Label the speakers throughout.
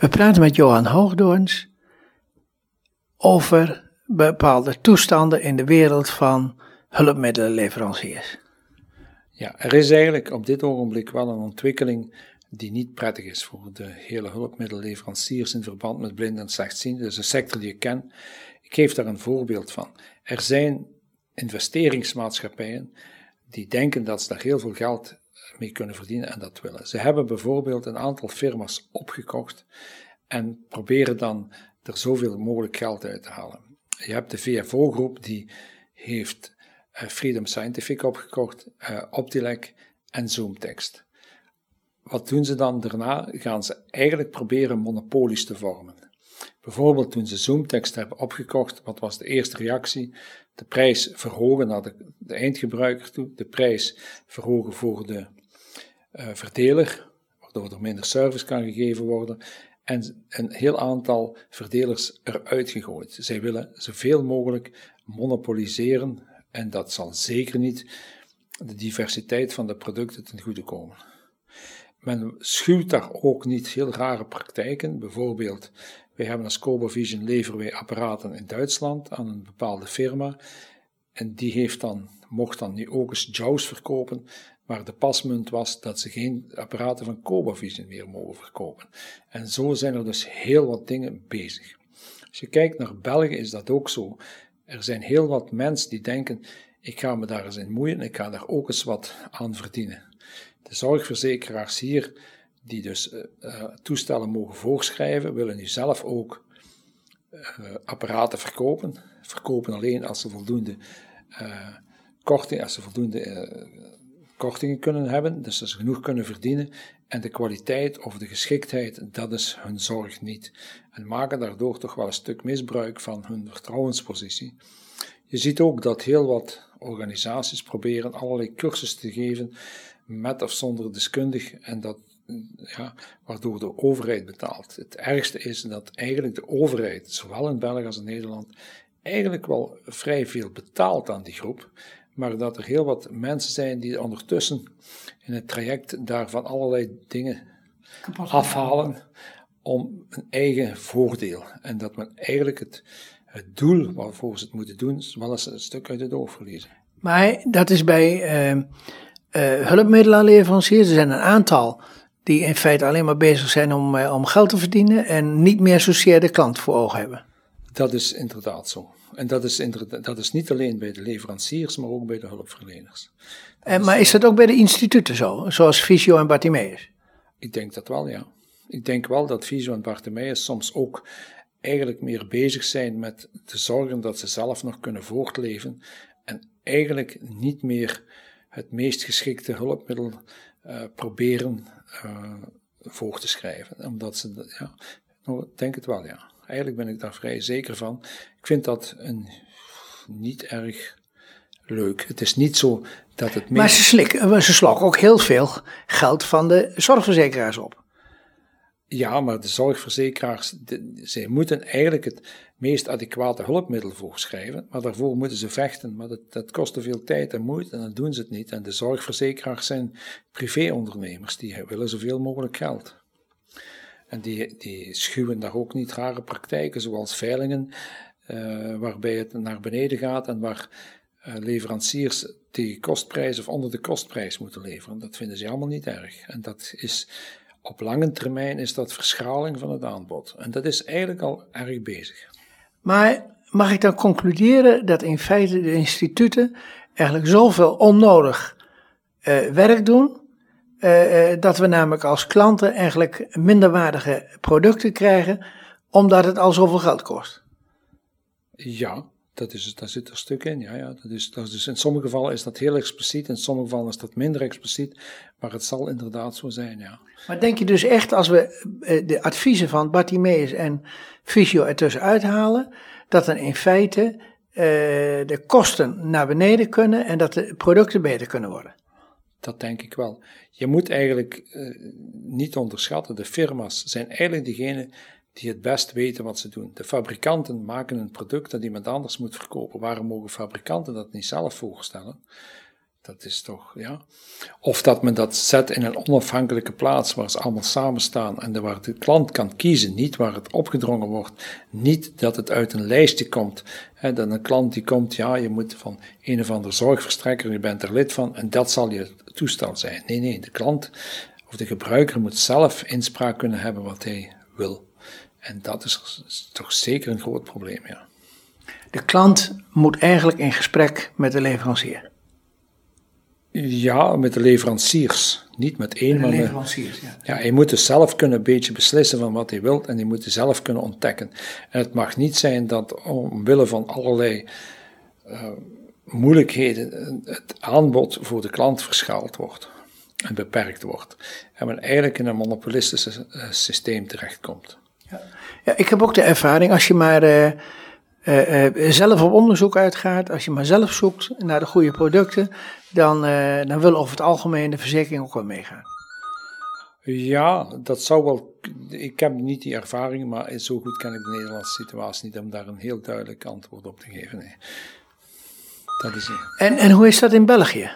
Speaker 1: We praten met Johan Hoogdoorns over bepaalde toestanden in de wereld van hulpmiddelenleveranciers.
Speaker 2: Ja, er is eigenlijk op dit ogenblik wel een ontwikkeling die niet prettig is voor de hele hulpmiddelenleveranciers in verband met blinden en slechtzienden. Dat een sector die ik ken. Ik geef daar een voorbeeld van. Er zijn investeringsmaatschappijen die denken dat ze daar heel veel geld mee kunnen verdienen en dat willen. Ze hebben bijvoorbeeld een aantal firma's opgekocht en proberen dan er zoveel mogelijk geld uit te halen. Je hebt de VFO-groep die heeft uh, Freedom Scientific opgekocht, uh, Optilec en Zoomtext. Wat doen ze dan daarna? Gaan ze eigenlijk proberen monopolies te vormen. Bijvoorbeeld toen ze Zoomtext hebben opgekocht, wat was de eerste reactie? De prijs verhogen naar de, eindgebruiker toe, de prijs verhogen voor de verdeler, waardoor er minder service kan gegeven worden, en een heel aantal verdelers eruit gegooid. Zij willen zoveel mogelijk monopoliseren en dat zal zeker niet de diversiteit van de producten ten goede komen. Men schuwt daar ook niet heel rare praktijken. Bijvoorbeeld, wij hebben als Cobovision leveren wij apparaten in Duitsland aan een bepaalde firma. En die heeft dan, mocht dan nu ook eens JAWS verkopen, maar de pasmunt was dat ze geen apparaten van Cobovision meer mogen verkopen. En zo zijn er dus heel wat dingen bezig. Als je kijkt naar België is dat ook zo. Er zijn heel wat mensen die denken, ik ga me daar eens in moeien, ik ga daar ook eens wat aan verdienen. De zorgverzekeraars hier, die dus uh, toestellen mogen voorschrijven, willen nu zelf ook uh, apparaten verkopen. Verkopen alleen als ze voldoende korting, als ze voldoende kortingen kunnen hebben, dus dat ze genoeg kunnen verdienen. En de kwaliteit of de geschiktheid, dat is hun zorg niet. En maken daardoor toch wel een stuk misbruik van hun vertrouwenspositie. Je ziet ook dat heel wat organisaties proberen allerlei cursussen te geven met of zonder deskundig en dat, ja, waardoor de overheid betaalt. Het ergste is dat eigenlijk de overheid, zowel in België als in Nederland, eigenlijk wel vrij veel betaalt aan die groep, maar dat er heel wat mensen zijn die ondertussen in het traject daarvan allerlei dingen afhalen om een eigen voordeel. En dat men eigenlijk het, het doel waarvoor ze het moeten doen, wel eens een stuk uit het oog verliezen.
Speaker 1: Maar dat is bij uh, uh, hulpmiddelenleveranciers, er zijn een aantal die in feite alleen maar bezig zijn om, uh, om geld te verdienen en niet meer zozeer de klant voor ogen hebben.
Speaker 2: Dat is inderdaad zo. En dat is, dat is niet alleen bij de leveranciers, maar ook bij de hulpverleners.
Speaker 1: En, maar is dat ook bij de instituten zo, zoals Visio en Bartimeus?
Speaker 2: Ik denk dat wel, ja. Ik denk wel dat Visio en Bartimeus soms ook eigenlijk meer bezig zijn met te zorgen dat ze zelf nog kunnen voortleven en eigenlijk niet meer het meest geschikte hulpmiddel uh, proberen uh, voor te schrijven. Omdat ze, ja, nou, ik denk het wel, ja. Eigenlijk ben ik daar vrij zeker van. Ik vind dat een, niet erg leuk. Het is niet zo dat het.
Speaker 1: Maar ze, slikken, ze slokken ook heel veel geld van de zorgverzekeraars op.
Speaker 2: Ja, maar de zorgverzekeraars, de, zij moeten eigenlijk het meest adequate hulpmiddel voorschrijven, maar daarvoor moeten ze vechten. Maar dat, dat kost te veel tijd en moeite en dan doen ze het niet. En de zorgverzekeraars zijn privéondernemers, die willen zoveel mogelijk geld. En die, die schuwen daar ook niet rare praktijken, zoals veilingen, uh, waarbij het naar beneden gaat en waar uh, leveranciers tegen kostprijs of onder de kostprijs moeten leveren. Dat vinden ze allemaal niet erg. En dat is op lange termijn is dat verschaling van het aanbod. En dat is eigenlijk al erg bezig.
Speaker 1: Maar mag ik dan concluderen dat in feite de instituten eigenlijk zoveel onnodig uh, werk doen, uh, dat we namelijk als klanten eigenlijk minderwaardige producten krijgen, omdat het al zoveel geld kost?
Speaker 2: Ja, dat is, daar zit er een stuk in. Ja, ja. Dat is, dat is, in sommige gevallen is dat heel expliciet, in sommige gevallen is dat minder expliciet, maar het zal inderdaad zo zijn, ja.
Speaker 1: Maar denk je dus echt, als we de adviezen van Bartimeus en Fysio ertussen uithalen, dat dan in feite uh, de kosten naar beneden kunnen en dat de producten beter kunnen worden?
Speaker 2: Dat denk ik wel. Je moet eigenlijk uh, niet onderschatten, de firma's zijn eigenlijk degene die het best weten wat ze doen. De fabrikanten maken een product dat iemand anders moet verkopen. Waarom mogen fabrikanten dat niet zelf voorstellen? Dat is toch, ja. Of dat men dat zet in een onafhankelijke plaats waar ze allemaal samen staan en waar de klant kan kiezen, niet waar het opgedrongen wordt. Niet dat het uit een lijstje komt. Hè, dat een klant die komt, ja, je moet van een of andere zorgverstrekker, je bent er lid van en dat zal je toestel zijn. Nee, nee, de klant of de gebruiker moet zelf inspraak kunnen hebben wat hij wil. En dat is toch zeker een groot probleem, ja.
Speaker 1: De klant moet eigenlijk in gesprek met de leverancier.
Speaker 2: Ja, met de leveranciers. Niet met één,
Speaker 1: maar leveranciers,
Speaker 2: ja. ja. Hij moet dus zelf kunnen een beetje beslissen van wat hij wil en hij moet zelf kunnen ontdekken. En het mag niet zijn dat omwille van allerlei uh, moeilijkheden het aanbod voor de klant verschaald wordt en beperkt wordt. En men eigenlijk in een monopolistische uh, systeem terechtkomt.
Speaker 1: Ja. ja, ik heb ook de ervaring, als je maar uh, uh, zelf op onderzoek uitgaat, als je maar zelf zoekt naar de goede producten, dan, dan wil over het algemeen de verzekering ook wel meegaan.
Speaker 2: Ja, dat zou wel. Ik heb niet die ervaring, maar zo goed ken ik de Nederlandse situatie niet om daar een heel duidelijk antwoord op te geven. Nee.
Speaker 1: Dat is en, en hoe is dat in België?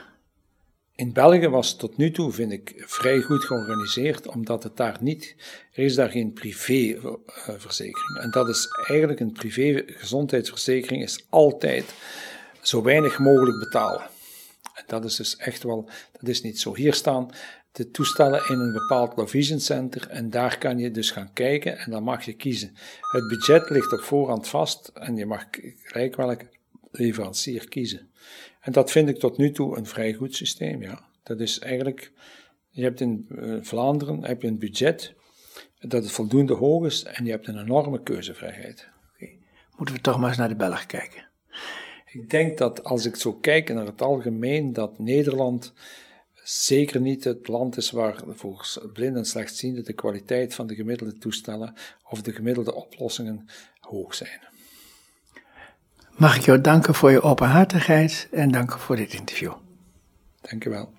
Speaker 2: In België was tot nu toe, vind ik, vrij goed georganiseerd, omdat het daar niet, er is daar geen privéverzekering. En dat is eigenlijk een privé gezondheidsverzekering, is altijd zo weinig mogelijk betalen. En dat is dus echt wel, dat is niet zo. Hier staan de toestellen in een bepaald low vision center en daar kan je dus gaan kijken en dan mag je kiezen. Het budget ligt op voorhand vast en je mag gelijk welke leverancier kiezen. En dat vind ik tot nu toe een vrij goed systeem, ja. Dat is eigenlijk, je hebt in uh, Vlaanderen heb je een budget dat het voldoende hoog is en je hebt een enorme keuzevrijheid.
Speaker 1: Moeten we toch maar eens naar de Belgen kijken.
Speaker 2: Ik denk dat als ik zo kijk naar het algemeen, dat Nederland zeker niet het land is waar volgens blind en slechtzienden de kwaliteit van de gemiddelde toestellen of de gemiddelde oplossingen hoog zijn.
Speaker 1: Mag ik jou danken voor je openhartigheid en danken voor dit interview.
Speaker 2: Dank je wel.